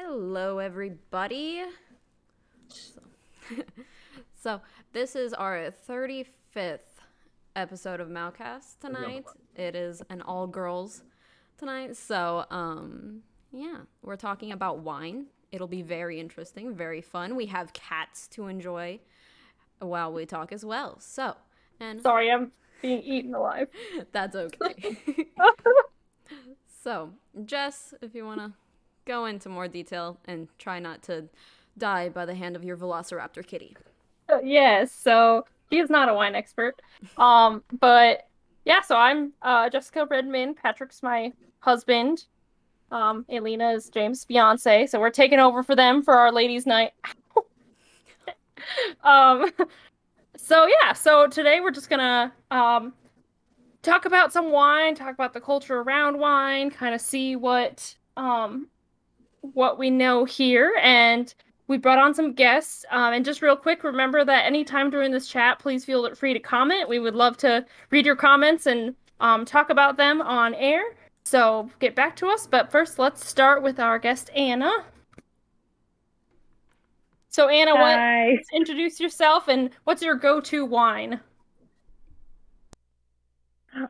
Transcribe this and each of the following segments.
Hello, everybody. So, so this is our 35th episode of MauCast tonight. It is an all girls tonight. So, um, yeah, we're talking about wine. It'll be very interesting, very fun. We have cats to enjoy while we talk as well. So, and Sorry, I'm being eaten alive. that's okay. so, Jess, if you want to go into more detail and try not to die by the hand of your velociraptor kitty. yes, so he is not a wine expert. Um, but yeah, so I'm uh, Jessica Redman. Patrick's my husband. Um, Elena is James' fiance. So we're taking over for them for our ladies' night. um, so yeah, so today we're just gonna um talk about some wine, talk about the culture around wine, kind of see what um what we know here and we brought on some guests. Um, and just real quick remember that anytime during this chat please feel free to comment. We would love to read your comments and um, talk about them on air. So get back to us but first let's start with our guest anna. So anna what introduce yourself and what's your go-to wine?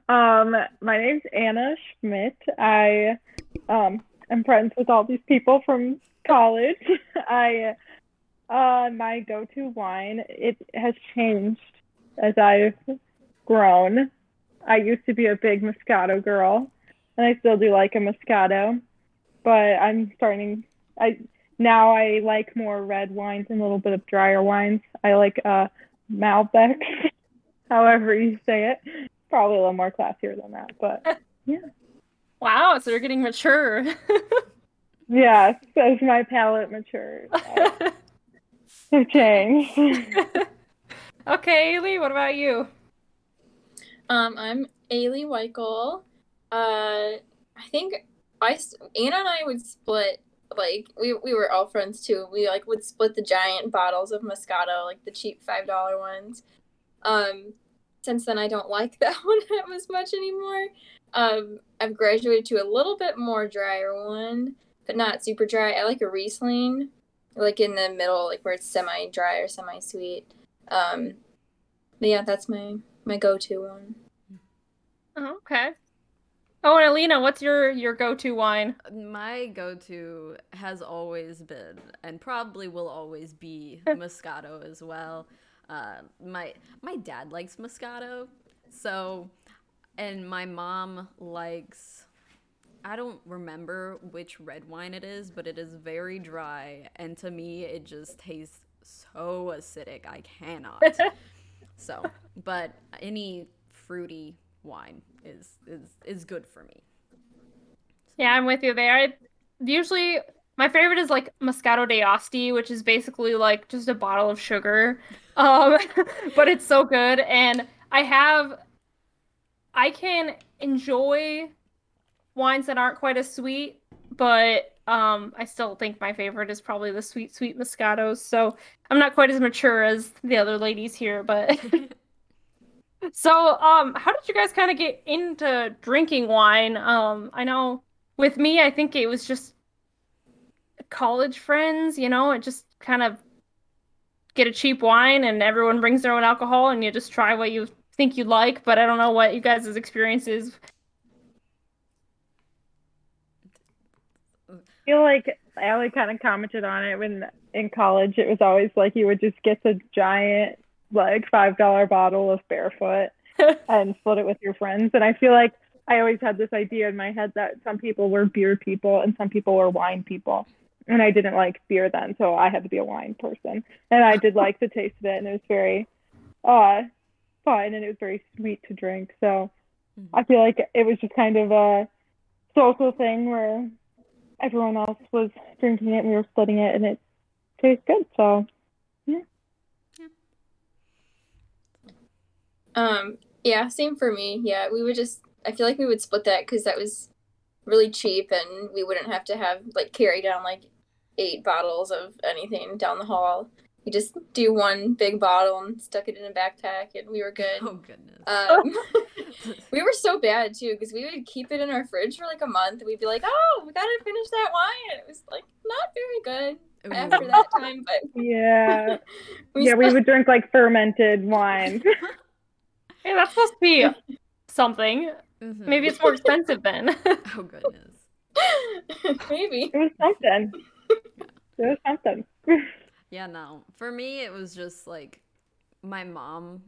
Um, my name's Anna Schmidt. I um am friends with all these people from college. I uh my go-to wine it has changed as I've grown. I used to be a big Moscato girl, and I still do like a Moscato, but I'm starting I now I like more red wines and a little bit of drier wines. I like uh Malbec, however you say it. Probably a little more classier than that, but wow so you're getting mature yes, as my palate matures, I- I've changed. okay Ailey, what about you Um, I'm Ailey Weichel. Uh, I think I s- Anna and I would split like we we were all friends too. We like would split the giant bottles of Moscato, like the cheap five dollar ones. Um, since then I don't like that one as much anymore. Um, I've graduated to a little bit more drier one, but not super dry. I like a Riesling, like in the middle, like where it's semi dry or semi sweet. Um, but yeah, that's my my go to one. Oh, okay. Oh, and Alina, what's your your go-to wine? My go to has always been, and probably will always be, Moscato as well. Uh, my my dad likes Moscato, so, and my mom likes. I don't remember which red wine it is, but it is very dry, and to me, it just tastes so acidic. I cannot. so, but any fruity wine is is is good for me. Yeah, I'm with you there. I usually my favorite is like Moscato d'Asti, which is basically like just a bottle of sugar. Um, but it's so good and I have I can enjoy wines that aren't quite as sweet, but um I still think my favorite is probably the sweet sweet Moscatos. So I'm not quite as mature as the other ladies here, but So, um, how did you guys kind of get into drinking wine? Um, I know with me, I think it was just college friends, you know, it just kind of get a cheap wine and everyone brings their own alcohol and you just try what you think you'd like, but I don't know what you guys' experience is. I feel like Allie kind of commented on it when in college. It was always like you would just get the giant, like five dollar bottle of Barefoot and split it with your friends. And I feel like I always had this idea in my head that some people were beer people and some people were wine people. And I didn't like beer then, so I had to be a wine person. And I did like the taste of it, and it was very uh fun and it was very sweet to drink. So Mhm. I feel like it was just kind of a social thing where everyone else was drinking it and we were splitting it and it tastes good. So yeah. yeah. Um, yeah, same for me. Yeah, we would just, I feel like we would split that because that was really cheap and we wouldn't have to have, like, carry down, like, eight bottles of anything down the hall. We just do one big bottle and stuck it in a backpack, and we were good. Oh goodness. Um, we were so bad too because we would keep it in our fridge for like a month. We'd be like, "Oh, we gotta finish that wine." It was like not very good after that time, but Yeah. we yeah, we would drink like fermented wine. Hey, that's supposed to be something. Mhm. Maybe it's more expensive then. Oh goodness. maybe. It was something. It was something. Yeah, no. For me, it was just like my mom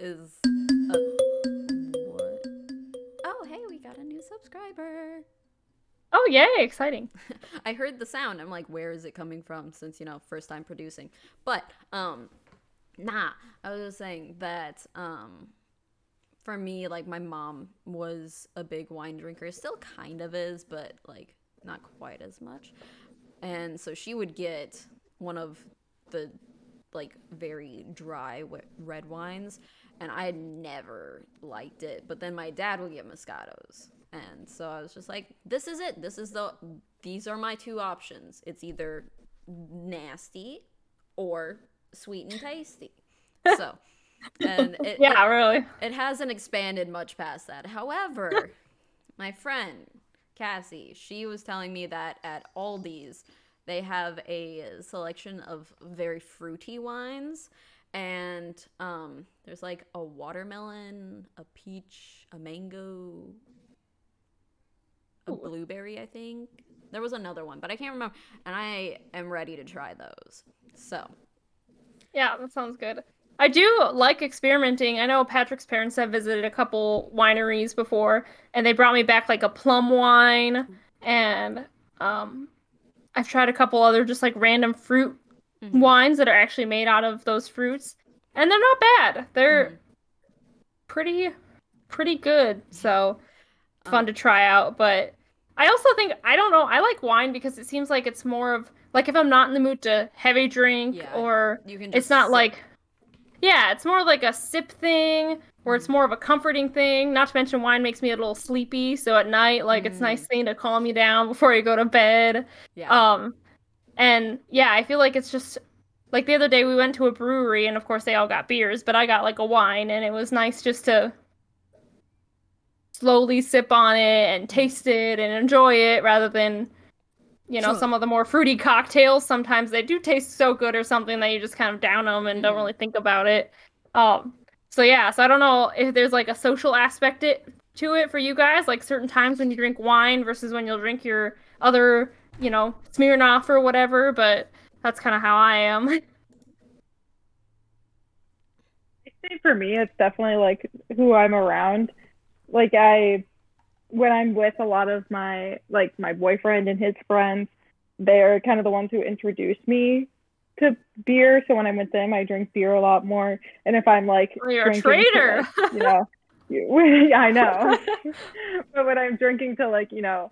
is. A... What? Oh, hey, we got a new subscriber. oh yay, exciting. I heard the sound. I'm like, where is it coming from? Since you know, first time producing. But um, nah. I was just saying that um, for me, like my mom was a big wine drinker. Still kind of is, but like not quite as much. And so she would get one of the like very dry red wines and I had never liked it. But then my dad would get Moscatos. And so I was just like, this is it. This is the these are my two options. It's either nasty or sweet and tasty. So and it, Yeah, really. it hasn't expanded much past that. However, my friend Cassie, she was telling me that at Aldi's they have a selection of very fruity wines and um there's like a watermelon, a peach, a mango, a Ooh. blueberry, I think. There was another one, but I can't remember. And I am ready to try those. So, Yeah, that sounds good. I do like experimenting. I know Patrick's parents have visited a couple wineries before, and they brought me back like a plum wine, and um, I've tried a couple other just like random fruit mhm. wines that are actually made out of those fruits, and they're not bad. They're Mhm. pretty, pretty good. So Um, fun to try out. But I also think I don't know. I like wine because it seems like it's more of like if I'm not in the mood to heavy drink Yeah, or it's not sip. like yeah it's more like a sip thing where it's more of a comforting thing not to mention wine makes me a little sleepy so at night like it's a nice thing to calm you down before you go to bed yeah. um and yeah i feel like it's just like the other day we went to a brewery and of course they all got beers but i got like a wine and it was nice just to slowly sip on it and taste it and enjoy it rather than you know Sure. some of the more fruity cocktails sometimes they do taste so good or something that you just kind of down them and don't Mhm. really think about it um so yeah so i don't know if there's like a social aspect it to it for you guys like certain times when you drink wine versus when you'll drink your other you know smirnoff or whatever but that's kind of how i am I say for me, it's definitely like who I'm around. Like I, when I'm with a lot of my like my boyfriend and his friends, they're kind of the ones who introduce me to beer. So when I'm with them, I drink beer a lot more. And if I'm like, Oh, you're a traitor. like, you know, you- I know. but when I'm drinking to like, you know,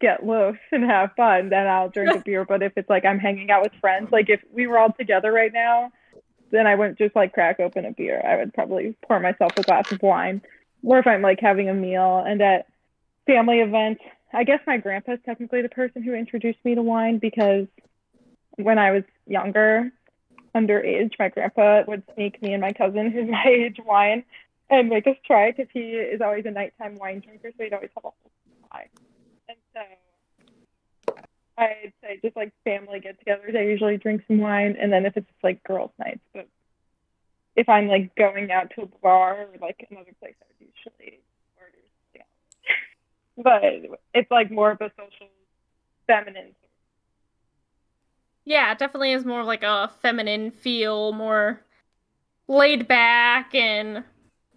get loose and have fun, then I'll drink a beer. But if it's like I'm hanging out with friends, like if we were all together right now, then I wouldn't just like crack open a beer. I would probably pour myself a glass of wine. Or if I'm like having a meal and at family events, I guess my grandpa's technically the person who introduced me to wine because when I was younger, underage, my grandpa would sneak me and my cousin, who's my age, wine and make us try because he is always a nighttime wine drinker, so he'd always have a whole supply. And so I'd say just like family get-togethers, I usually drink some wine, and then if it's like girls' nights, but if I'm like going out to a bar or like another place, I would usually order else. but it's like more of a social, feminine. Yeah it definitely is more like a feminine feel more laid back and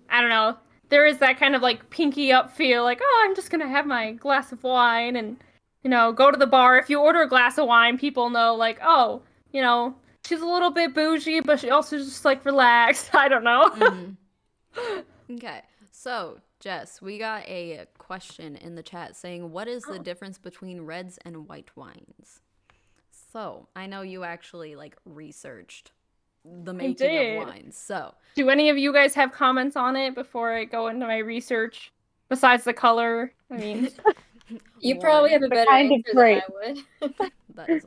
i don't know there is that kind of like pinky up feel like oh i'm just gonna have my glass of wine and you know go to the bar. If you order a glass of wine people know like oh you know she's a little bit bougie but she also just like relaxed. I don't know. Mhm. Okay, so Jess, we got a question in the chat saying, "What is the difference between reds and white wines?" So I know you actually like researched the making did. of wines. So do any of you guys have comments on it before i go into my research besides the color i mean You probably have a better kind of answer than I would. that is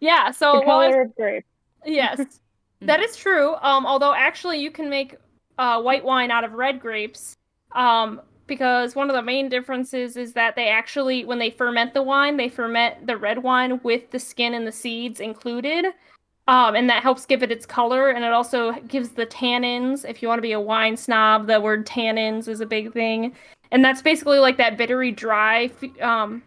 yeah so the while I was color of grape. Yes, that is true. Um, although actually you can make uh, white wine out of red grapes. Um, because one of the main differences is that they actually, when they ferment the wine, they ferment the red wine with the skin and the seeds included. Um, and that helps give it its color, and it also gives the tannins. If you want to be a wine snob, the word tannins is a big thing, and that's basically like that bittery, dry um,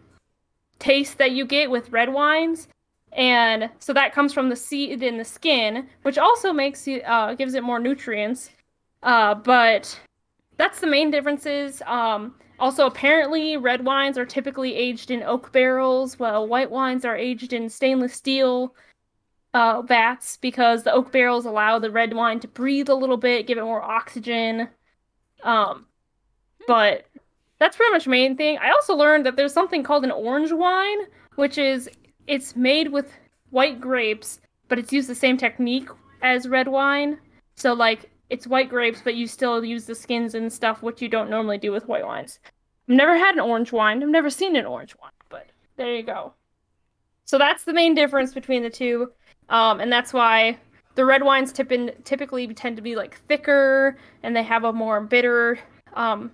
taste that you get with red wines. And so that comes from the seed in the skin, which also makes you uh, gives it more nutrients. Uh, but that's the main differences. Um, also, apparently, red wines are typically aged in oak barrels, while white wines are aged in stainless steel uh, vats because the oak barrels allow the red wine to breathe a little bit, give it more oxygen. Um, but that's pretty much the main thing. I also learned that there's something called an orange wine, which is it's made with white grapes, but it's used the same technique as red wine. So like it's white grapes, but you still use the skins and stuff, which you don't normally do with white wines. I've never had an orange wine. I've never seen an orange wine, but there you go. So that's the main difference between the two. Um, and that's why the red wines tip- typically tend to be like thicker and they have a more bitter, um,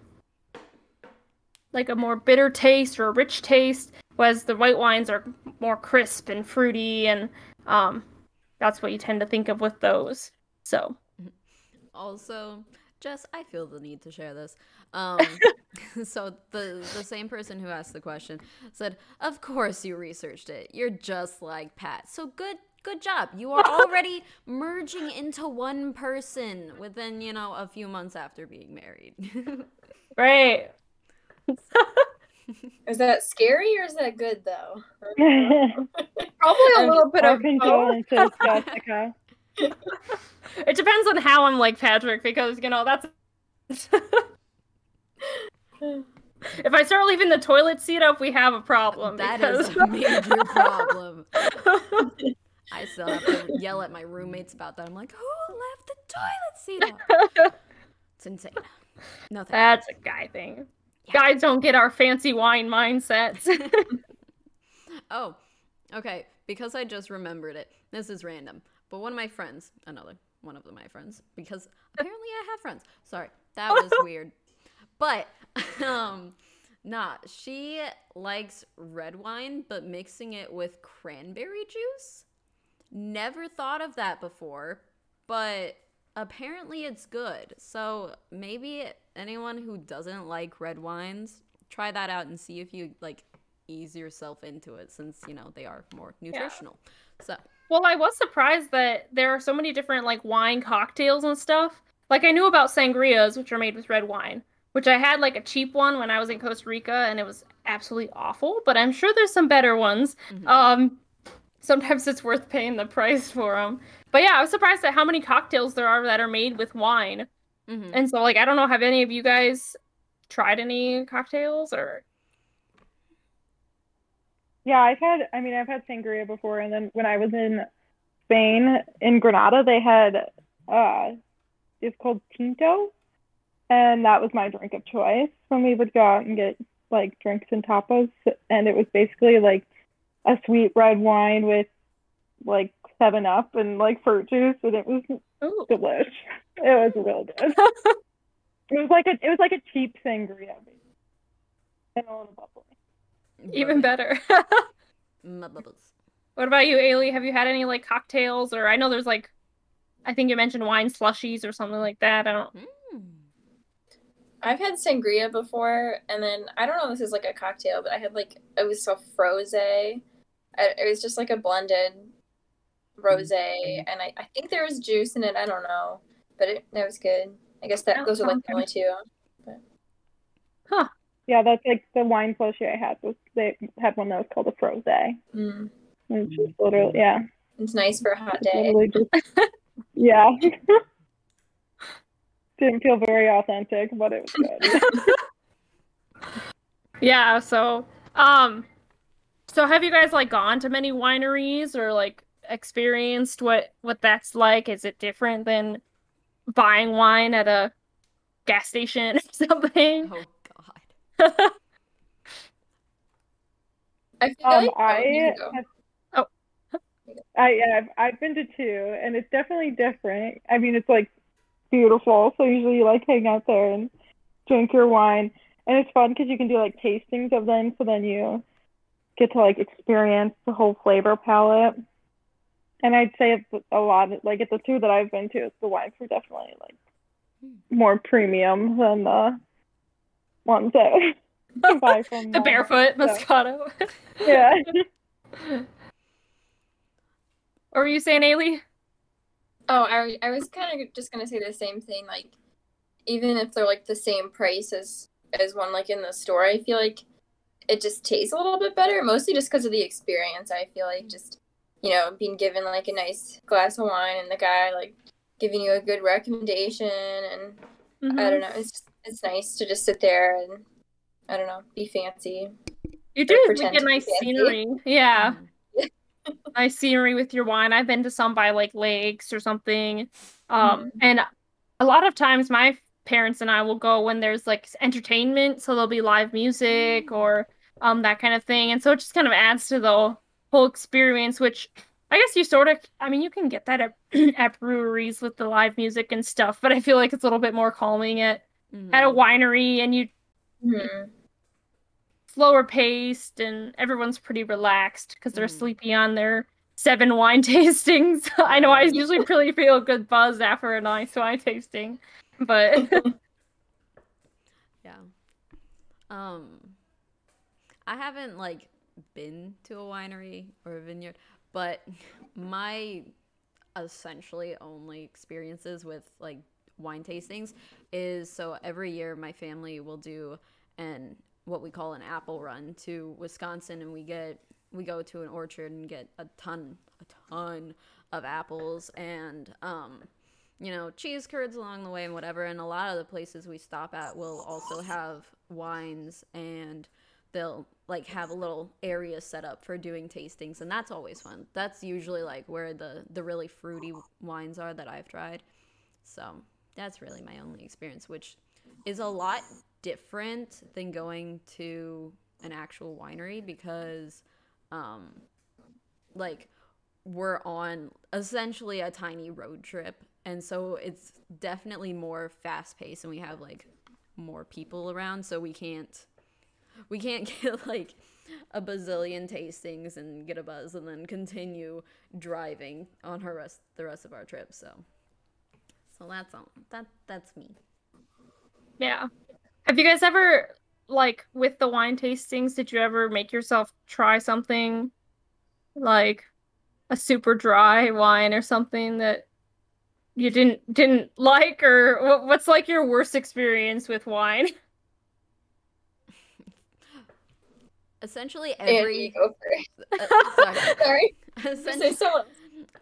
like a more bitter taste or a rich taste, whereas the white wines are more crisp and fruity, and um, that's what you tend to think of with those. So, also, Jess, I feel the need to share this. Um, so the the same person who asked the question said, "Of course you researched it. You're just like Pat. So good good job. You are already merging into one person within, you know, a few months after being married. right. is that scary or is that good though? Probably a little bit of condolences, Jessica. it depends on how I'm like Patrick because you know that's if I start leaving the toilet seat up, we have a problem. That because... is a major problem. I still have to yell at my roommates about that. I'm like, who left the toilet seat up? it's insane. No, that's a guy thing. Yeah. Guys don't get our fancy wine mindsets. oh, okay. Because I just remembered it. This is random. But one of my friends, another one of my friends, because apparently I have friends. Sorry, that was weird. But um nah, she likes red wine, but mixing it with cranberry juice. Never thought of that before, but apparently it's good. So maybe anyone who doesn't like red wines, try that out and see if you like ease yourself into it since, you know, they are more nutritional. Yeah. So Well, I was surprised that there are so many different like wine cocktails and stuff. Like I knew about sangrias, which are made with red wine, which I had like a cheap one when I was in Costa Rica and it was absolutely awful, but I'm sure there's some better ones. Mm-hmm. Um sometimes it's worth paying the price for them. But yeah, I was surprised at how many cocktails there are that are made with wine. Mm-hmm. And so, like, I don't know, have any of you guys tried any cocktails or? Yeah, I've had. I mean, I've had sangria before, and then when I was in Spain in Granada, they had uh, it's called tinto, and that was my drink of choice when we would go out and get like drinks and tapas, and it was basically like a sweet red wine with like Seven Up and like fruit juice, and it was Ooh. delish. It was real good. it was like a it was like a cheap sangria, and a little bubbly. Even better. what about you, Ailey? Have you had any like cocktails, or I know there's like, I think you mentioned wine slushies or something like that. I don't. Mm. I've had sangria before, and then I don't know if this is like a cocktail, but I had like it was so froze it was just like a blended rose, mm-hmm. and I, I think there was juice in it. I don't know, but it, it was good. I guess that those are like the only two. But... Huh. Yeah, that's like the wine slushy I had was they had one that was called a froze. Mm. It's just literally yeah. It's nice for a hot day. Just, yeah. Didn't feel very authentic, but it was good. yeah, so um so have you guys like gone to many wineries or like experienced what what that's like? Is it different than buying wine at a gas station or something? Oh god. I feel um, like I have... oh I yeah, I've, I've been to two, and it's definitely different. I mean, it's like beautiful. So usually you like hang out there and drink your wine, and it's fun because you can do like tastings of them. So then you get to like experience the whole flavor palette. And I'd say it's a lot like at the two that I've been to, the wines were definitely like more premium than the ones that you buy from the Walmart. barefoot So, Moscato. Yeah. or were you saying, Ailey? Oh, I, I was kind of just gonna say the same thing. Like, even if they're like the same price as as one like in the store, I feel like it just tastes a little bit better. Mostly just because of the experience. I feel like just you know being given like a nice glass of wine and the guy like giving you a good recommendation and Mm-hmm. I don't know. It's just, it's nice to just sit there and I don't know be fancy. You do get nice scenery. Yeah. Nice scenery with your wine. I've been to some by like lakes or something. Um, and a lot of times my parents and I will go when there's like entertainment, so there'll be live music or um that kind of thing. And so it just kind of adds to the whole experience, which I guess you sort of I mean you can get that at, at breweries with the live music and stuff, but I feel like it's a little bit more calming at Mhm. at a winery and you Mhm. slower paced and everyone's pretty relaxed because they're Mhm. sleepy on their seven wine tastings. I know I usually really feel a good buzz after a nice wine tasting, but Yeah. Um I haven't like been to a winery or a vineyard, but my essentially only experiences with like wine tastings is so every year my family will do an what we call an apple run to Wisconsin and we get we go to an orchard and get a ton a ton of apples and um you know, cheese curds along the way and whatever. And a lot of the places we stop at will also have wines and they'll like have a little area set up for doing tastings and that's always fun. That's usually like where the the really fruity wines are that I've tried. So, that's really my only experience which is a lot different than going to an actual winery because um like we're on essentially a tiny road trip and so it's definitely more fast paced and we have like more people around so we can't we can't get like a bazillion tastings and get a buzz and then continue driving on her rest the rest of our trip so so that's all that that's me yeah. Have you guys ever like with the wine tastings, did you ever make yourself try something like a super dry wine or something that you didn't didn't like or what's like your worst experience with wine? essentially Andy, every go for it. uh, sorry. Sorry. Essentially- Say someone.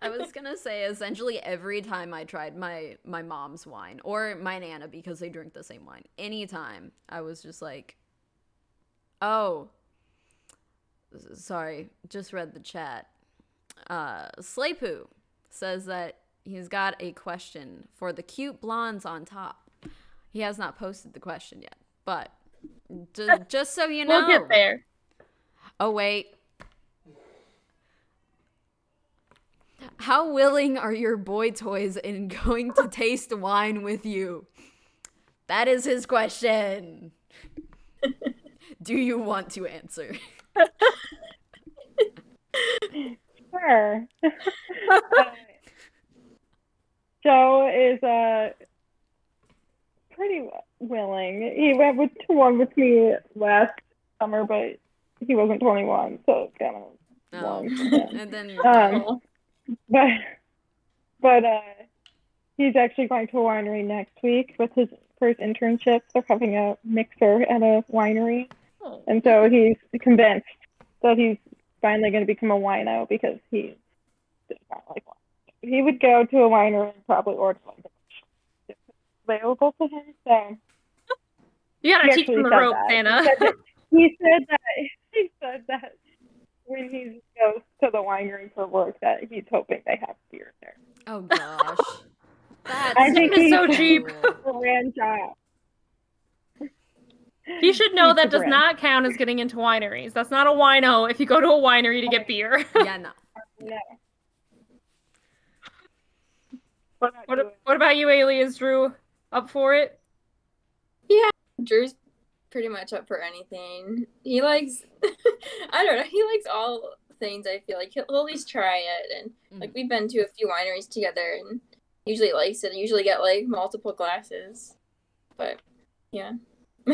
I was gonna say essentially every time I tried my my mom's wine or my nana because they drink the same wine. Anytime I was just like, oh, sorry, just read the chat. Uh, Slaypoo says that he's got a question for the cute blondes on top. He has not posted the question yet, but ju- just so you know, We'll get there. Oh, wait. How willing are your boy toys in going to taste wine with you? That is his question. Do you want to answer? Sure. Uh, Joe is uh pretty willing. He went with to one with me last summer, but he wasn't 21, so it's kind of Oh. long. And then Um, but but uh, he's actually going to a winery next week with his for his internship. They're having a mixer at a winery, Oh. and so he's convinced that he's finally going to become a wino because he does not like wine. He would go to a winery and probably order like it's available to him. So You gotta teach him the ropes, that. Anna. He said that, he said that he said that when he goes to the winery for work that he's hoping they have beer there. Oh gosh, that's I think he's so cheap. Grandchild. He should know he's that does brand. not count as getting into wineries. That's not a wino if you go to a winery to get beer. yeah, no. Yeah. What about, what, you, what about you, Drew up for it? Yeah, Drew's pretty much up for anything. He likes, I don't know, he likes all things. I feel like he'll he'll at least try it, and like we've been to a few wineries together, and usually likes it. Usually get like multiple glasses, but yeah.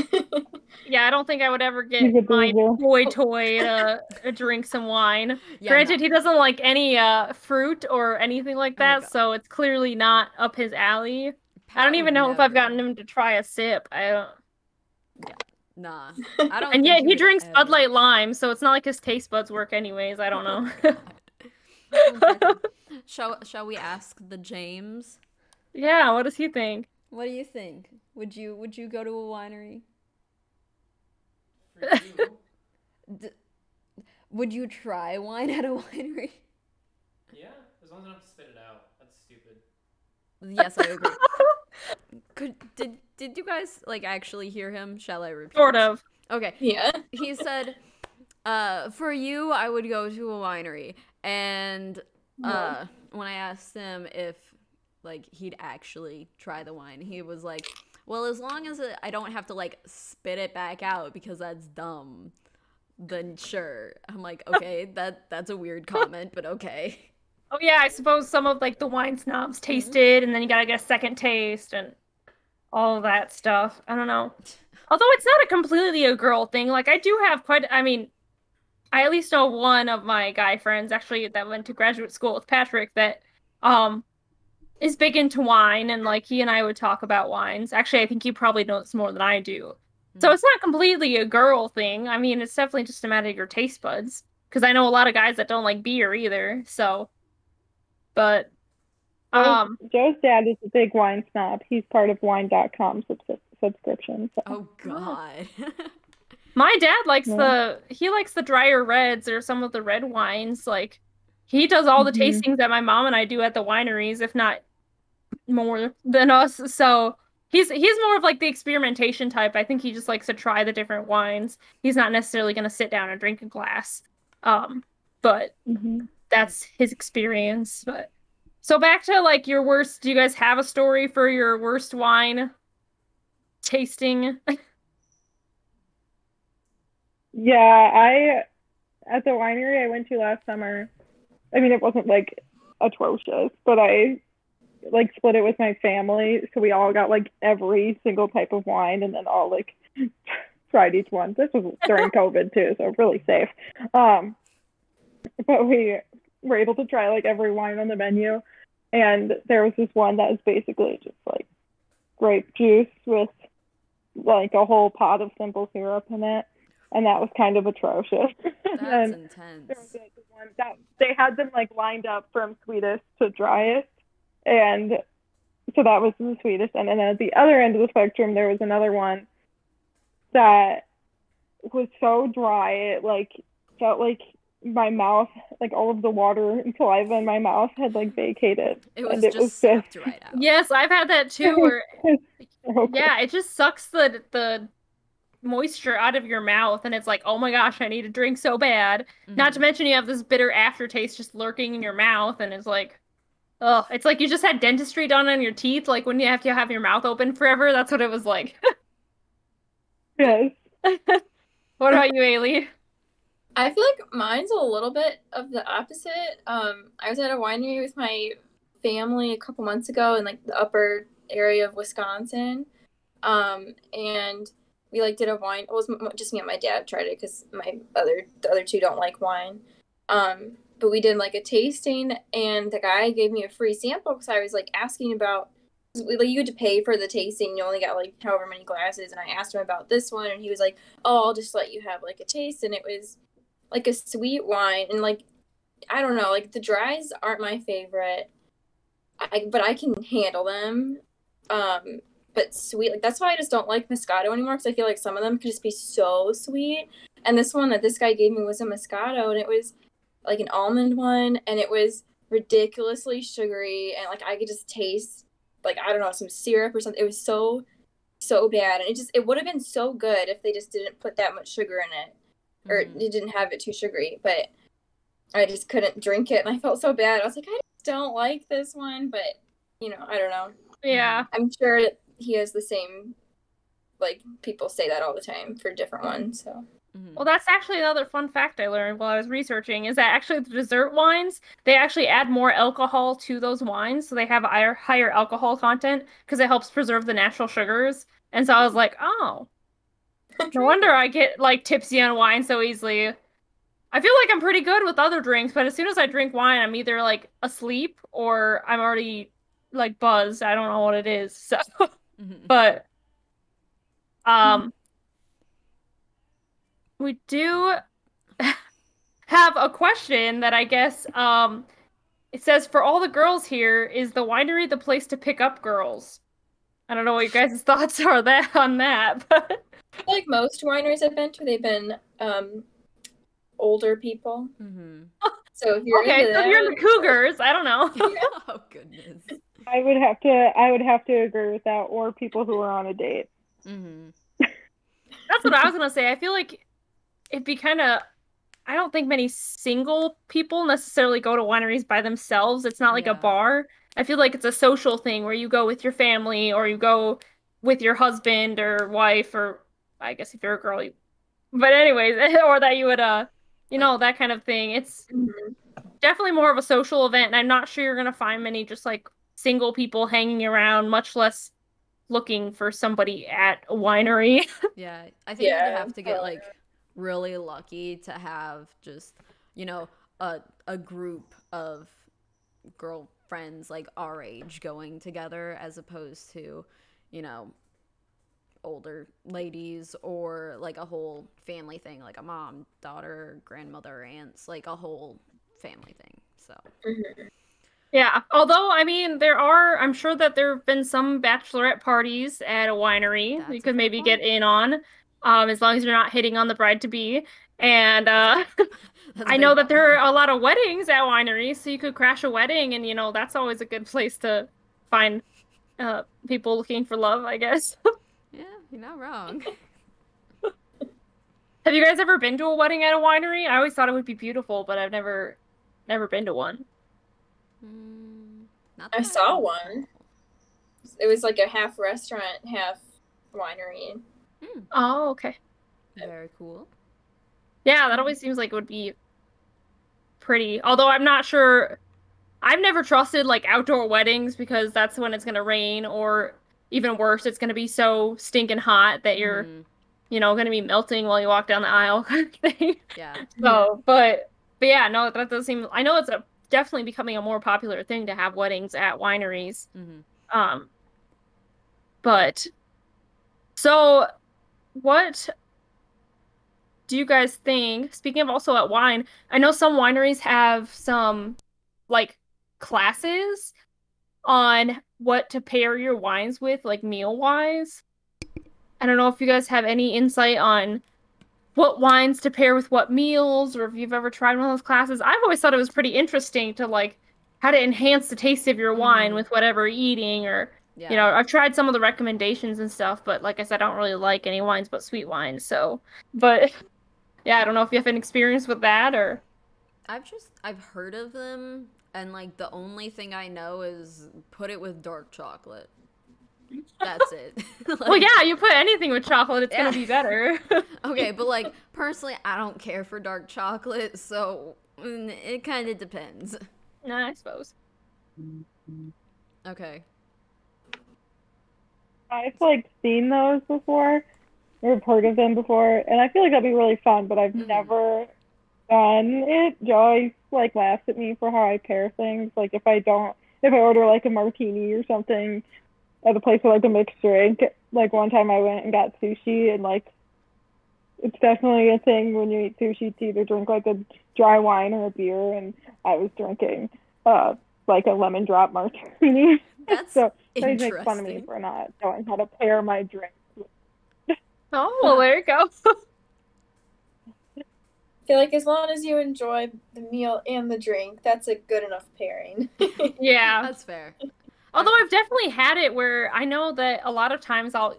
Yeah, I don't think I would ever get a my boy toy to, to drink some wine. Yeah, Granted, no. he doesn't like any uh fruit or anything like Oh, that, God. so it's clearly not up his alley. I don't even know if I've gotten him to try a sip. I don't. Nah, I don't. And yet he would drinks Bud. Light Lime, so it's not like his taste buds work anyways. I don't know. God. shall Shall we ask the James? yeah, what does he think? What do you think? Would you Would you go to a winery? You, D- would you try wine at a winery? yeah, as long as I don't have to spit it out. That's stupid. Yes, I agree. Could did Did you guys like actually hear him? Shall I repeat? Sort of. Okay. yeah. he said, uh, for you, I would go to a winery. And uh, when I asked him if like he'd actually try the wine, he was like, well, as long as it, I don't have to like spit it back out because that's dumb, then sure. I'm like, okay, that that's a weird comment, but okay. Oh yeah, I suppose some of like the wine snobs tasted, and then you gotta get a second taste and all that stuff. I don't know. Although it's not a completely a girl thing. Like I do have quite. I mean, I at least know one of my guy friends actually that went to graduate school with Patrick that um is big into wine, and like he and I would talk about wines. Actually, I think he probably knows more than I do. So Hmm. it's not completely a girl thing. I mean, it's definitely just a matter of your taste buds. Because I know a lot of guys that don't like beer either. So, but um, Joe's dad is a big wine snob. He's part of wine.com subs- subscription. So. Oh God. my dad likes Yeah. the he likes the drier reds or some of the red wines. Like he does all the Mhm. tastings that my mom and I do at the wineries, if not more than us. So he's he's more of like the experimentation type. I think he just likes to try the different wines. He's not necessarily going to sit down and drink a glass. Um, but Mhm. that's his experience. But so back to like your worst. Do you guys have a story for your worst wine tasting? Yeah, I at the winery I went to last summer. I mean, it wasn't like atrocious, but I like split it with my family, so we all got like every single type of wine, and then all like tried each one. This was during COVID too, so really safe. Um, but we were able to try like every wine on the menu, and there was this one that was basically just like grape juice with like a whole pot of simple syrup in it and that was kind of atrocious. That's and intense. like one that they had them like lined up from sweetest to driest, and so that was the sweetest. And then at the other end of the spectrum, there was another one that was so dry it like felt like my mouth, like all of the water and saliva in my mouth had like vacated. It was and it just was just sucked right out. yes, I've had that too. Where so yeah, it just sucks the the moisture out of your mouth, and it's like, oh my gosh, I need a drink so bad. Mm-hmm. Not to mention you have this bitter aftertaste just lurking in your mouth, and it's like, oh, it's like you just had dentistry done on your teeth, like when you have to have your mouth open forever. That's what it was like. yes. what about you, Ailey? I feel like mine's a little bit of the opposite. Um, I was at a winery with my family a couple months ago in like the upper area of Wisconsin, um, and we like did a wine. It was just me and my dad tried it because my other the other two don't like wine. Um, but we did like a tasting, and the guy gave me a free sample because I was like asking about. Like you had to pay for the tasting, you only got like however many glasses, and I asked him about this one, and he was like, "Oh, I'll just let you have like a taste," and it was like a sweet wine and like I don't know, like the dries aren't my favorite. I but I can handle them. Um but sweet like that's why I just don't like Moscato anymore because I feel like some of them could just be so sweet. And this one that this guy gave me was a Moscato and it was like an almond one and it was ridiculously sugary and like I could just taste like I don't know some syrup or something. It was so so bad and it just it would have been so good if they just didn't put that much sugar in it or Mhm. it didn't have it too sugary, but I just couldn't drink it and I felt so bad. I was like, I just don't like this one, but you know, I don't know. Yeah. I'm sure he has the same like people say that all the time for different ones. So Mhm. Well, that's actually another fun fact I learned while I was researching is that actually the dessert wines, they actually add more alcohol to those wines. So they have higher, higher alcohol content because it helps preserve the natural sugars. And so I was like, oh, no wonder I get like tipsy on wine so easily. I feel like I'm pretty good with other drinks, but as soon as I drink wine, I'm either like asleep or I'm already like buzzed. I don't know what it is. So, Mhm. but um we do have a question that I guess um it says for all the girls here, is the winery the place to pick up girls? I don't know what you guys' thoughts are that on that, but like most wineries I've been to, they've been um older people. Mhm. So if you're okay, so if you're the cougars, I don't know. oh goodness. I would have to I would have to agree with that, or people who are on a date. hmm That's what I was gonna say. I feel like it'd be kind of. I don't think many single people necessarily go to wineries by themselves. It's not like Yeah. a bar. I feel like it's a social thing where you go with your family or you go with your husband or wife or I guess if you're a girl. You... But anyways, or that you would uh, you know that kind of thing. It's Mhm. definitely more of a social event, and I'm not sure you're gonna find many just like single people hanging around, much less looking for somebody at a winery. Yeah, I think Yeah, you'd have to get like really lucky to have just you know a a group of girlfriends like our age going together as opposed to you know older ladies or like a whole family thing like a mom daughter grandmother aunts like a whole family thing so Mhm. Yeah, although I mean, there are. I'm sure that there have been some bachelorette parties at a winery That's you could maybe point. get in on, um, as long as you're not hitting on the bride to be. And uh, I know that there are a lot of weddings at wineries, so you could crash a wedding, and you know that's always a good place to find uh, people looking for love. I guess. yeah you're not wrong have you guys ever been to a wedding at a winery? I always thought it would be beautiful, but I've never, never been to one. Mm, not I that saw one. It was like a half restaurant, half winery. Hmm, Oh, okay. very cool Yeah, that always seems like it would be pretty. Although I'm not sure. I've never trusted like outdoor weddings because that's when it's gonna rain, or even worse, it's gonna be so stinking hot that you're, Mhm, you know, gonna be melting while you walk down the aisle kind of thing. yeah So, but but yeah, no, that does seem. I know it's a definitely becoming a more popular thing to have weddings at wineries. hmm Um, but so what do you guys think? Speaking of also at wine, I know some wineries have some like classes on what to pair your wines with, like meal wise. I don't know if you guys have any insight on what wines to pair with what meals, or if you've ever tried one of those classes. I've always thought it was pretty interesting to like how to enhance the taste of your wine Mhm. with whatever you're eating or yeah you know, I've tried some of the recommendations and stuff, but like I said, I don't really like any wines but sweet wines. So, but yeah, I don't know if you have an experience with that or. I've just I've heard of them and like the only thing I know is put it with dark chocolate. That's it. Well, yeah, you put anything with chocolate, it's Yeah. gonna be better. Okay, but like personally I don't care for dark chocolate, so mm, it kind of depends. nah, I suppose. Okay. I've like seen those before, or have heard of them before, and I feel like that'd be really fun. But I've Mhm. never done it. Joe always like laughs at me for how I pair things. Like if I don't, if I order like a martini or something at a place with like a mixed drink. Like one time I went and got sushi, and like it's definitely a thing when you eat sushi to either drink like a dry wine or a beer, and I was drinking uh like a lemon drop martini. That's so they make fun of me for not knowing how to pair my drink. Oh, well, there you go. I feel like as long as you enjoy the meal and the drink, that's a good enough pairing. yeah. That's fair. Although I've definitely had it where I know that a lot of times I'll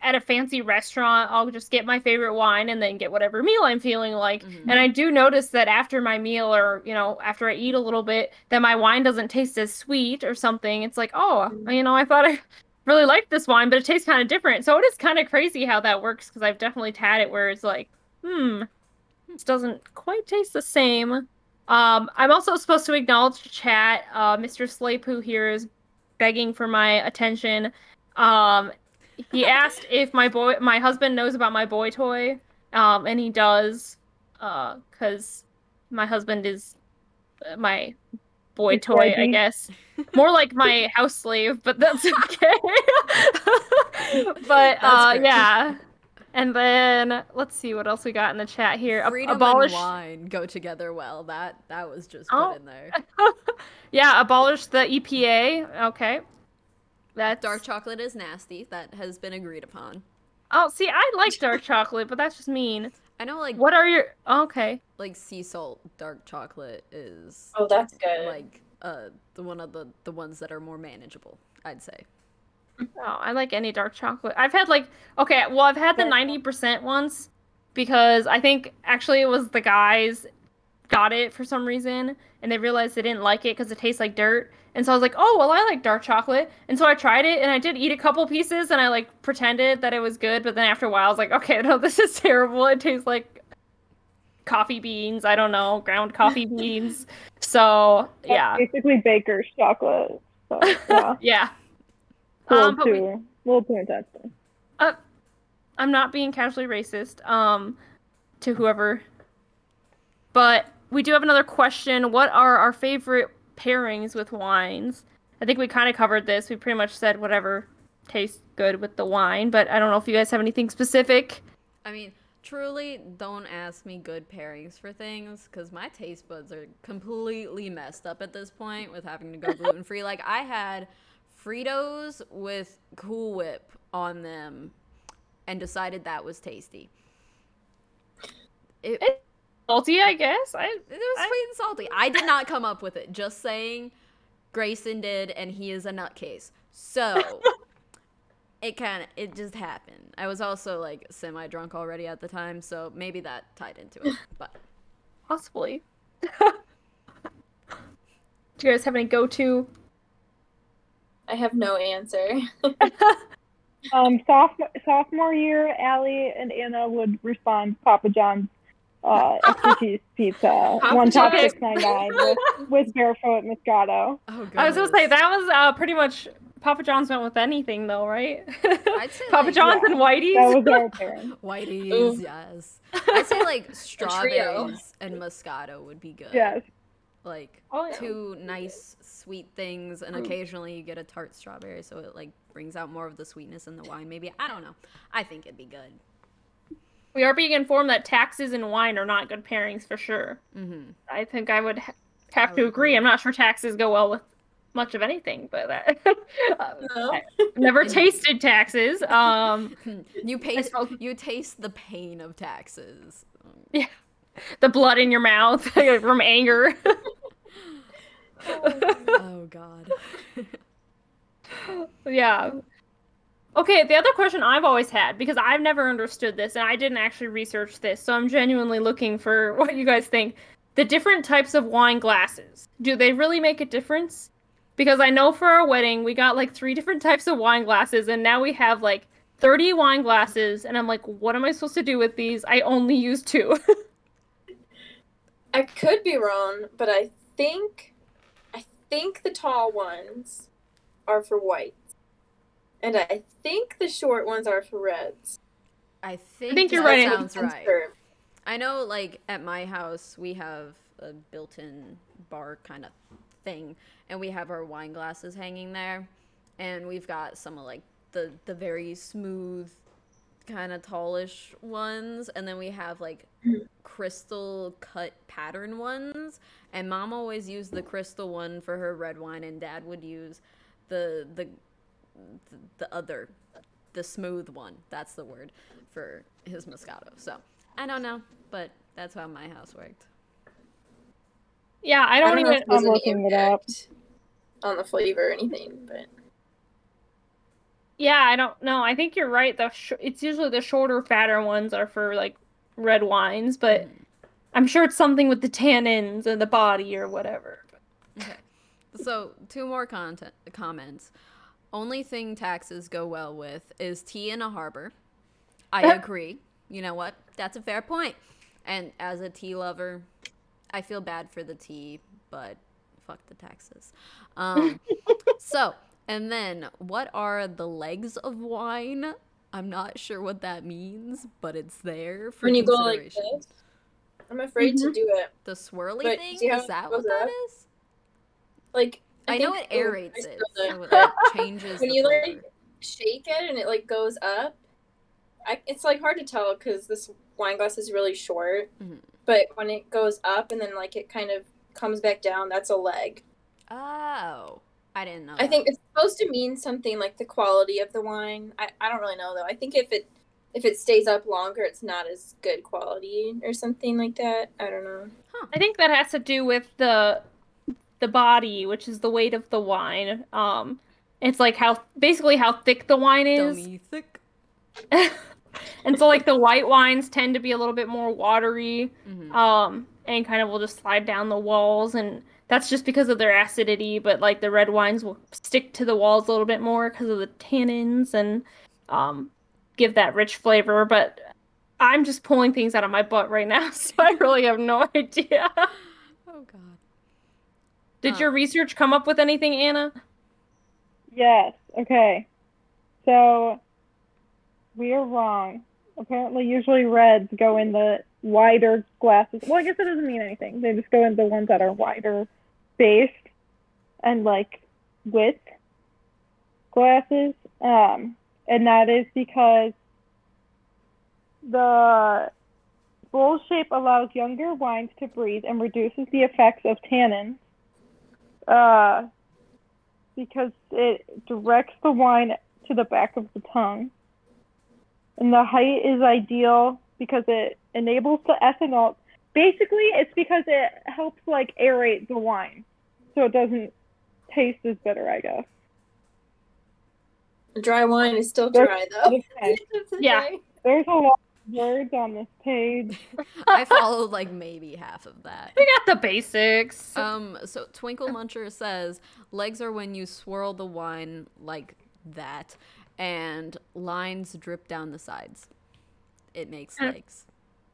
at a fancy restaurant, I'll just get my favorite wine and then get whatever meal I'm feeling like. Mhm. And I do notice that after my meal or, you know, after I eat a little bit, that my wine doesn't taste as sweet or something. It's like, oh, you know, I thought I really liked this wine, but it tastes kind of different. So it is kind of crazy how that works because I've definitely had it where it's like, hmm, this doesn't quite taste the same. Um, I'm also supposed to acknowledge chat. Uh, Mr. Slaypoo here is begging for my attention. Um, he asked if my boy, my husband knows about my boy toy, um, and he does, uh, because my husband is uh, my boy toy, I guess. More like my house slave, but that's okay. but uh, yeah. And then let's see what else we got in the chat here. Freedom abolish, and wine go together well. That that was just Oh. put in there. yeah, abolish the EPA. Okay, That Dark chocolate is nasty. That has been agreed upon. Oh, see, I like dark chocolate, but that's just mean. I know, like What are your? Okay, like sea salt dark chocolate is Oh, that's good. like uh the one of the the ones that are more manageable. I'd say. Oh, I like any dark chocolate. I've had like okay, well, I've had the ninety percent once because I think actually it was the guys got it for some reason and they realized they didn't like it because it tastes like dirt. And so I was like, oh well, I like dark chocolate. And so I tried it and I did eat a couple pieces and I like pretended that it was good, but then after a while I was like, okay, no, this is terrible. It tastes like coffee beans. I don't know, ground coffee beans. So That's yeah, Basically baker's chocolate. So yeah. yeah. A little Um, but we- too a little too intense. I'm not being casually racist um to whoever. But we do have another question. What are our favorite pairings with wines? I think we kind of covered this. We pretty much said whatever tastes good with the wine, but I don't know if you guys have anything specific. I mean, truly, don't ask me good pairings for things because my taste buds are completely messed up at this point with having to go gluten free. like, I had Fritos with Cool Whip on them and decided that was tasty. It, it Salty, I guess. I it was I- sweet and salty. I did not come up with it. Just saying, Grayson did, and he is a nutcase. So. It kind of it just happened. I was also like semi drunk already at the time, so maybe that tied into it. But possibly. do you guys have any go-to? I have no answer. Um, sophomore sophomore year, Allie and Anna would respond Papa John's uh, extra cheese pizza, Papa one top six nine nine with, with barefoot Moscato. oh, I was gonna say that was uh, pretty much Papa John's went with anything though, right? I'd say, Papa like, John's yeah, and Whitey's. That was our pairing. Whitey's, Ooh. yes. I'd say like strawberries and Moscato would be good. Yes. Like Oh, yeah. two nice sweet things, and occasionally you get a tart strawberry, so it like brings out more of the sweetness in the wine. Maybe I don't know. I think it'd be good. We are being informed that taxes and wine are not good pairings for sure. Mm-hmm. I think I would ha- have I to would agree. agree. I'm not sure taxes go well with much of anything, but that No. never tasted taxes. Um, You taste you taste the pain of taxes. Um, the blood in your mouth from anger. oh God. yeah. Okay, the other question I've always had because I've never understood this and I didn't actually research this, so I'm genuinely looking for what you guys think. The different types of wine glasses. Do they really make a difference? Because I know for our wedding we got like three different types of wine glasses and now we have like 30 wine glasses and I'm like what am I supposed to do with these? I only use two. I could be wrong, but I think I think the tall ones are for whites. And I think the short ones are for reds. I think, think you're that right. sounds right. I know, like at my house, we have a built-in bar kind of thing, and we have our wine glasses hanging there, and we've got some of like the the very smooth, kind of tallish ones, and then we have like crystal cut pattern ones. And mom always used the crystal one for her red wine, and dad would use the the the, the other, the smooth one. That's the word for his Moscato. So I don't know, but that's how my house worked. yeah, I I don't, don't know even if there's I'm looking it up. impact on the flavor or anything, but Yeah, I don't know. I think you're right. The sh- it's usually the shorter, fatter ones are for like red wines, but Mm. I'm sure it's something with the tannins and the body or whatever. Okay. So, two more content comments. Only thing taxes go well with is tea in a harbor. I agree. You know what? That's a fair point. And as a tea lover, I feel bad for the tea, but fuck the taxes. Um, so, and then what are the legs of wine? I'm not sure what that means, but it's there for When you go like this, I'm afraid to do it. The swirly But thing? Is that what that up? is? Like I, know it aerates it. So it like, changes when you flavor. like shake it and it like goes up. I, it's like hard to tell because this wine glass is really short. Mhm. But when it goes up and then like it kind of comes back down, that's a leg. Oh, I didn't know. I that. think it's supposed to mean something like the quality of the wine. I, I don't really know though. I think if it if it stays up longer, it's not as good quality or something like that. I don't know. I think that has to do with the the body, which is the weight of the wine. Um, it's like how basically how thick the wine is. dummy thick. and so like the white wines tend to be a little bit more watery Mhm. um and kind of will just slide down the walls and that's just because of their acidity but like the red wines will stick to the walls a little bit more because of the tannins and um give that rich flavor but i'm just pulling things out of my butt right now so i really have no idea Oh god. did Huh. your research come up with anything anna Yes. Okay. So we are wrong. Apparently, usually reds go in the wider glasses. Well, I guess it doesn't mean anything. They just go in the ones that are wider based and like width glasses. Um, and that is because the bowl shape allows younger wines to breathe and reduces the effects of tannins. Uh, because it directs the wine to the back of the tongue. And the height is ideal because it enables the ethanol. Basically, it's because it helps like aerate the wine, so it doesn't taste as bitter. I guess. Dry wine is still dry though. Okay. Yeah. There's a lot of words on this page. I followed like maybe half of that. we got the basics Um, so Twinkle Muncher says legs are when you swirl the wine like that, and lines drip down the sides. It makes Uh, legs.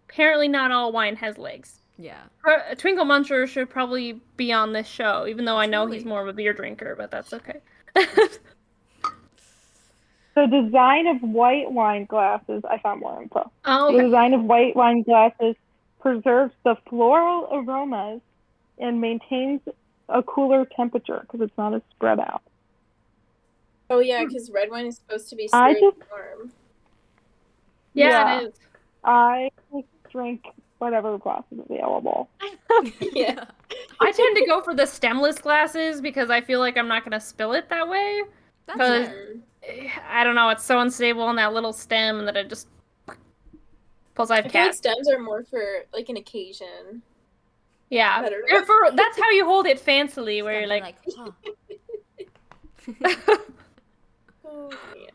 apparently not all wine has legs Yeah. Pro- Twinkle Muncher should probably be on this show, even though I know he's more of a beer drinker, but that's okay. The design of white wine glasses. I found more info. oh, The design of white wine glasses preserves the floral aromas and maintains a cooler temperature because it's not as spread out. Oh yeah, because red wine is supposed to be I just- warm. Yeah, yeah. it is. I drink whatever glass is available. Yeah. I tend to go for the stemless glasses because I feel like I'm not going to spill it that way. That's Cause- Eh, I don't know, it's so unstable on that little stem that it just. Plus, I I have feel like stems are more for like an occasion. Yeah, I don't They're know. for, that's how you hold it fancily, where you're Gotta like, huh. Oh man.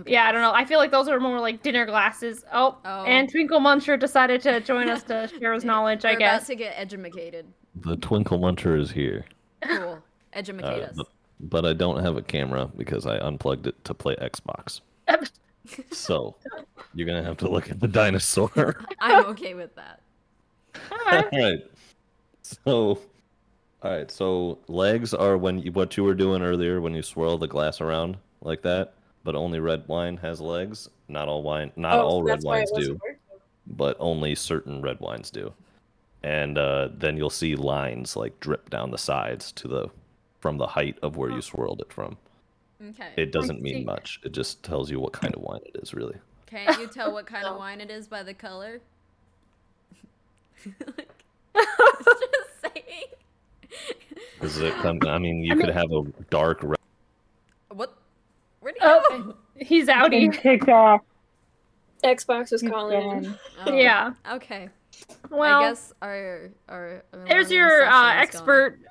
Okay. yeah, I don't know. I feel like those are more like dinner glasses. Oh, Oh. and Twinkle Muncher decided to join us to share his knowledge, I We're guess. about to get edumacated. The Twinkle Muncher is here, Cool. Edumacate uh, us. but, but I don't have a camera because I unplugged it to play Xbox. So you're gonna have to look at the dinosaur. I'm okay with that. all right. So, all right. So legs are when you, what you were doing earlier when you swirl the glass around like that. But only red wine has legs. Not all wine. Not Oh, all so red that's why it wines do. working. but only certain red wines do. And uh, then you'll see lines like drip down the sides to the from the height of where you swirled it from. Okay. It doesn't mean much. It just tells you what kind of wine it is, really. Can't you tell what kind of Oh. wine it is by the color? like, just saying. Is it? come- I mean, you I could have a dark red. What? Where do you Oh, go? he's Been outie. kicked off. Xbox was He's calling in. Oh, Yeah. Okay. Well, I guess our our. our there's your uh, session is gone. expert.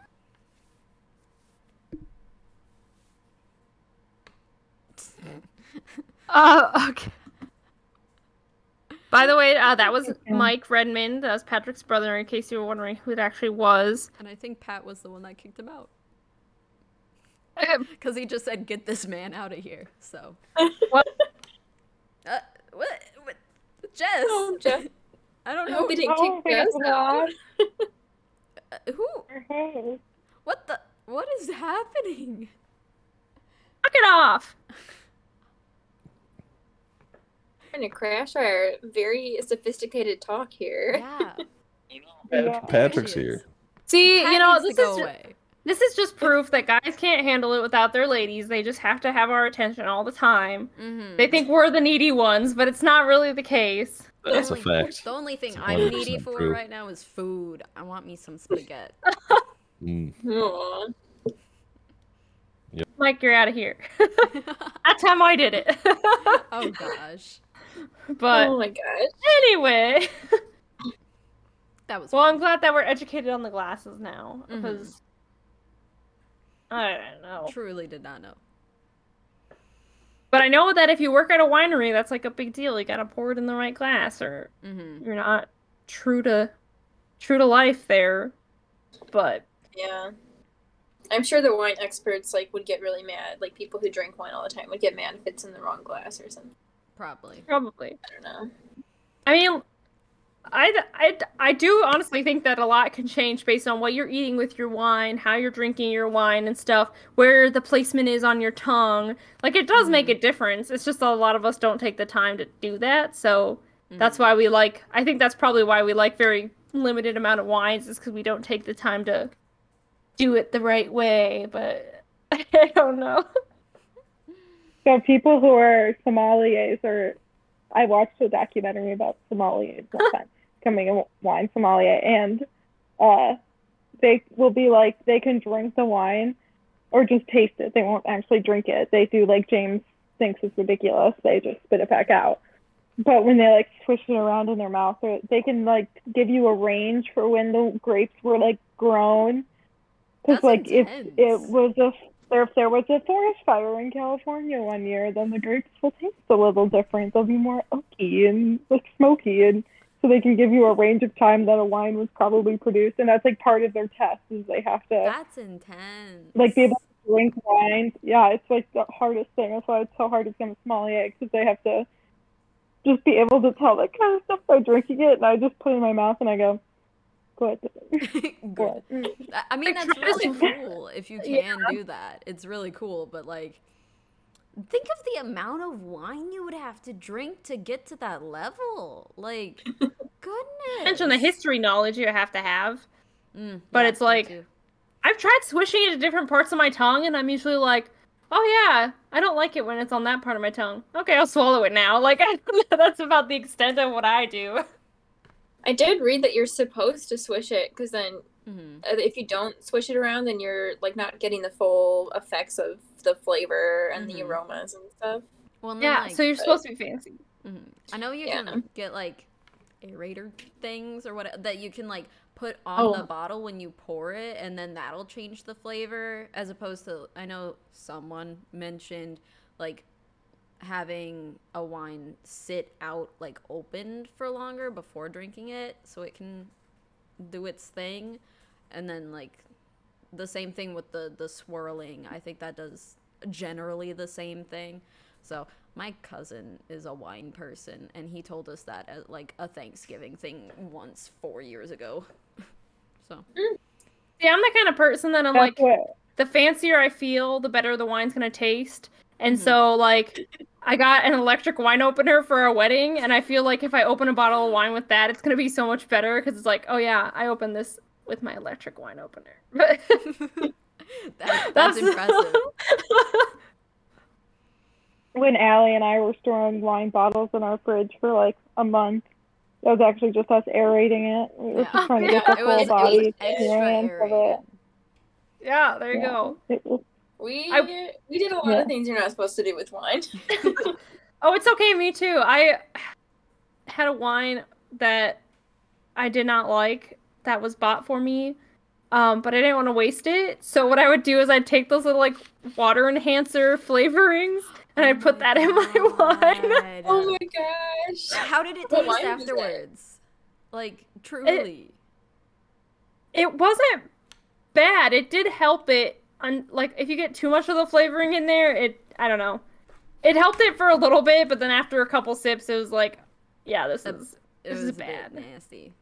Uh, okay. By the way, uh, that was Mike Redmond. That was Patrick's brother. In case you were wondering who it actually was. And I think Pat was the one that kicked him out. Because he just said, get this man out of here. So. What? Uh, what? what? Jess! Oh, Jeff. I don't know. hope they didn't Oh, kick Jess thanks, out. Uh, who? Hey. What the? What is happening? knock it off. Trying to crash our very sophisticated talk here. Yeah. Yeah. Patrick's There she here. is. See, Pat you know, needs this to is go ju- away. This is just proof that guys can't handle it without their ladies. They just have to have our attention all the time. Mhm. They think we're the needy ones, but it's not really the case. That's a only- fact. The only thing I'm needy for true. right now is food. I want me some spaghetti. Mm. Aw. Mike, you're out of here. That's how I did it. oh gosh, but oh my gosh. anyway, that was well, I'm glad that we're educated on the glasses now because I don't know. truly did not know. But I know that if you work at a winery, that's like a big deal. You gotta pour it in the right glass, or hmm you're not true to true to life there. But Yeah. I'm sure the wine experts like would get really mad. Like people who drink wine all the time would get mad if it's in the wrong glass or something. Probably. probably. I don't know. I mean, I, I, I do honestly think that a lot can change based on what you're eating with your wine, how you're drinking your wine and stuff, where the placement is on your tongue. Like, it does make a difference. It's just a lot of us don't take the time to do that. So that's Mhm. why we like, I think that's probably why we like very limited amount of wines, is because we don't take the time to do it the right way. But I don't know. So people who are sommeliers or I watched a documentary about sommeliers one time, becoming a wine sommelier, and uh, they will be like they can drink the wine or just taste it. They won't actually drink it. They do like James thinks is ridiculous. They just spit it back out. But when they like swish it around in their mouth, or they can like give you a range for when the grapes were like grown. Because like if it was a or if there was a forest fire in California one year, then the grapes will taste a little different. They'll be more oaky and like smoky, and so they can give you a range of time that a wine was probably produced, and that's like part of their test is they have to That's intense. like be able to drink wine. Yeah, it's like the hardest thing. That's why it's so hard to become a sommelier because they have to just be able to tell that kind of stuff by drinking it, and I just put it in my mouth and I go, good. Good. good. I- I mean, that's really cool if you Yeah. can do that. It's really cool, but like, think of the amount of wine you would have to drink to get to that level. Like, goodness. Mention the history knowledge you have to have. Mm, but yeah, it's like- I've tried swishing it to different parts of my tongue, and I'm usually like, "Oh yeah, I don't like it when it's on that part of my tongue." Okay, I'll swallow it now. Like that's about the extent of what I do. I did read that you're supposed to swish it because then Mhm. uh, if you don't swish it around, then you're like not getting the full effects of the flavor and the Mhm. aromas and stuff. Well, then, Yeah, like, so you're supposed to be fancy. Mhm. I know you Yeah. can get like aerator things or what that you can like put on the Oh. bottle when you pour it and then that'll change the flavor as opposed to I know someone mentioned like having a wine sit out like opened for longer before drinking it so it can do its thing. And then like the same thing with the the swirling. I think that does generally the same thing. So my cousin is a wine person and he told us that at like a thanksgiving thing once four years ago. So. Yeah, I'm the kind of person that I'm That's like, what the fancier I feel, the better the wine's gonna taste. And Mhm. so like, I got an electric wine opener for our wedding, and I feel like if I open a bottle of wine with that, it's gonna be so much better because it's like, oh yeah, I opened this with my electric wine opener. that, that's impressive when Allie and I were storing wine bottles in our fridge for like a month. That was actually just us aerating it. We were Yeah. just trying to get the it full was, body experience of it. yeah, there you Yeah. go. It was We I- we did a lot Yeah. of things you're not supposed to do with wine. Oh, it's okay. Me too. I had a wine that I did not like that was bought for me, um, but I didn't want to waste it. So what I would do is I'd take those little like water enhancer flavorings and I put that in my wine. Oh my gosh. How did it taste wine it? afterwards? Like truly. It wasn't bad. It did help it. Un- like if you get too much of the flavoring in there, it I don't know. It helped it for a little bit, but then after a couple sips, it was like, yeah, this is it this is bad. nasty.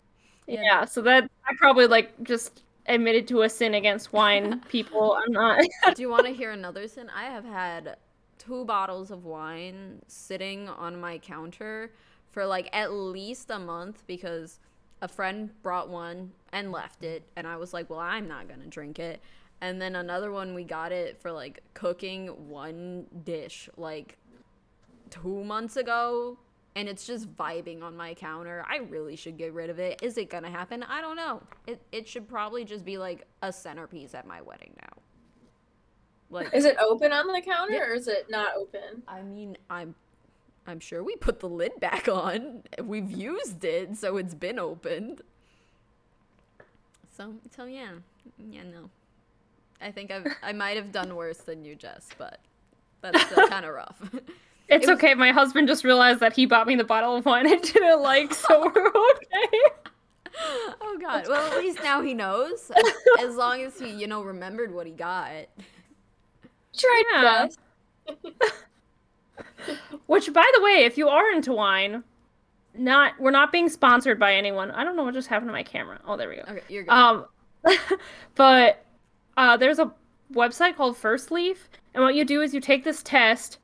yeah. Yeah, So that I probably like just admitted to a sin against wine people. I'm not. Do you want to hear another sin? I have had two bottles of wine sitting on my counter for like at least a month because a friend brought one and left it and I was like, "Well, I'm not going to drink it." And then another one we got it for like cooking one dish like 2 months ago and it's just vibing on my counter. I really should get rid of it. Is it going to happen? I don't know. It it should probably just be like a centerpiece at my wedding now. Like Is it open on the counter Yeah. or is it not open? I mean, I'm I'm sure we put the lid back on. We've used it, so it's been opened. So, so yeah. Yeah, no. I think I've I might have done worse than you, Jess, but that's still kind of rough. It's It was- okay. My husband just realized that he bought me the bottle of wine I didn't like, so we're okay. oh god. Well, at least now he knows. As long as he, you know, remembered what he got. Try Yeah. Which, by the way, if you are into wine, not we're not being sponsored by anyone. I don't know what just happened to my camera. Oh, there we go. Okay, you're good. Um, but uh, there's a website called Firstleaf, and what you do is you take this test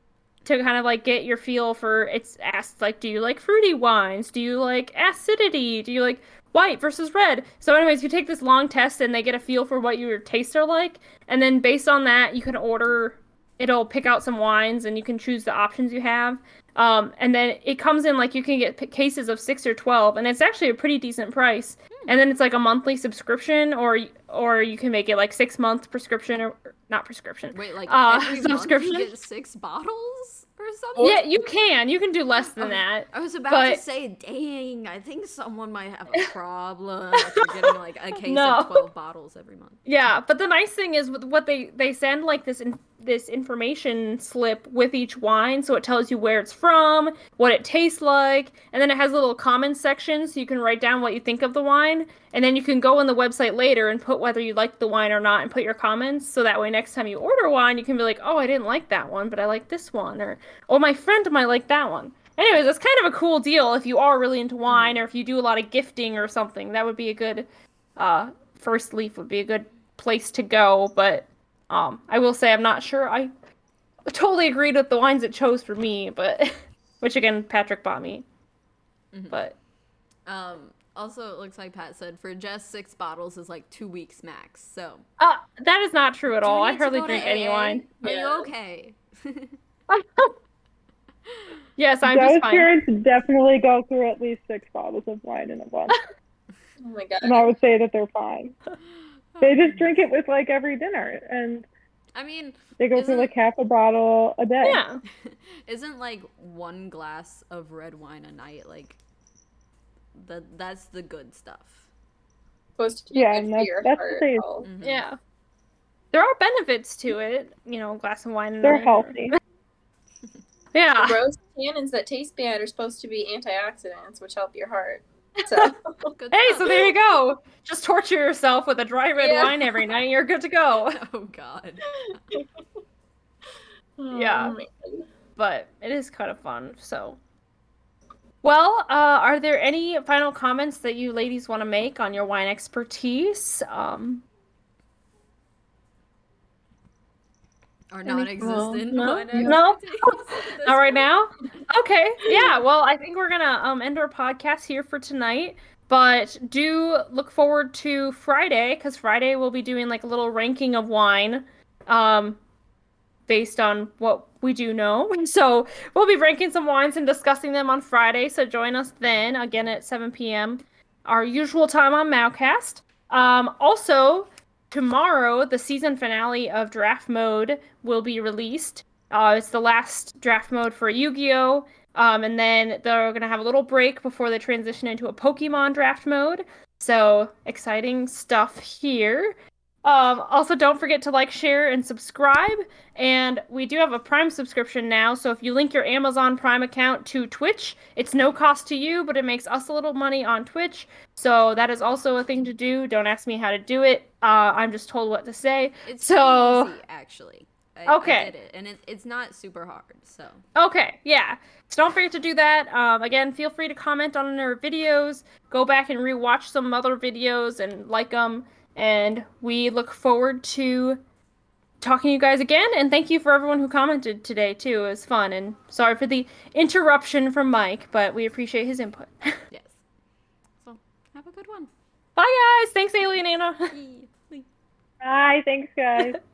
to kind of like get your feel for. It's asked like, do you like fruity wines? Do you like acidity? Do you like white versus red? So, anyways, you take this long test, and they get a feel for what your tastes are like, and then based on that, you can order. It'll pick out some wines, and you can choose the options you have. Um, and then it comes in like you can get p- cases of six or twelve, and it's actually a pretty decent price. And then it's like a monthly subscription, or or you can make it like six month prescription or not prescription. Wait, like uh, every month you subscription? get six bottles or something? Yeah, you can. You can do less than Oh, that. I was about But- to say, dang, I think someone might have a problem if you're getting like a case No. of 12 bottles every month. Yeah, but the nice thing is with what they they send like this in, this information slip with each wine, so it tells you where it's from, what it tastes like, and then it has a little comments section so you can write down what you think of the wine, and then you can go on the website later and put whether you like the wine or not and put your comments so that way next time you order wine you can be like, "Oh, I didn't like that one, but I like this one," or "Oh, my friend might like that one." Anyways, that's kind of a cool deal if you are really into wine or if you do a lot of gifting or something. That would be a good uh Firstleaf would be a good place to go, but um I will say I'm not sure I totally agreed with the wines it chose for me, but which again Patrick bought me. Mhm. But Um, also, it looks like Pat said for just six bottles is like two weeks max. So, uh that is not true at Do all. I hardly drink any wine. Are Yeah. you okay? yes, I'm Those just fine. parents definitely go through at least six bottles of wine in a month, Oh my god. and I would say that they're fine. They just drink it with like every dinner, and I mean, they go through like half a bottle a day. Yeah. isn't like one glass of red wine a night like the that's the good stuff. supposed to Yeah, and for that's- your that's heart safe. health. Mhm. Yeah. There are benefits to it, you know, a glass of wine. They're there. healthy. Yeah. Rose tannins that taste bad are supposed to be antioxidants, which help your heart. So Hey, so there you go. Just torture yourself with a dry red Yeah. wine every night. And you're good to go. Oh god. Yeah. Oh but it is kind of fun. So, well, uh, are there any final comments that you ladies want to make on your wine expertise? Um, Or Any- non-existent no, wine no. expertise at this not right point. now. Okay, yeah. Well, I think we're gonna um, end our podcast here for tonight. But do look forward to Friday because Friday we'll be doing like a little ranking of wine, um, based on what we do know. So we'll be ranking some wines and discussing them on Friday. So join us then again at 7 p.m. Our usual time on MauCast. Um, also, tomorrow the season finale of Draft Mode will be released. Uh, it's the last draft mode for Yu-Gi-Oh! Um, and then they're gonna have a little break before they transition into a Pokemon draft mode. So exciting stuff here. Um, also, don't forget to like, share, and subscribe. And we do have a Prime subscription now. So if you link your Amazon Prime account to Twitch, it's no cost to you, but it makes us a little money on Twitch. So that is also a thing to do. Don't ask me how to do it. Uh, I'm just told what to say. It's so easy, actually. I, Okay. I did it, and it, it's not super hard. So Okay, yeah. So don't forget to do that. Um, again, feel free to comment on our videos. Go back and rewatch some other videos and like them. And we look forward to talking to you guys again. And thank you for everyone who commented today too. It was fun. And sorry for the interruption from Mike, but we appreciate his input. yes. So have a good one. Bye guys. Thanks, Allie and Anna. Bye. Thanks, guys.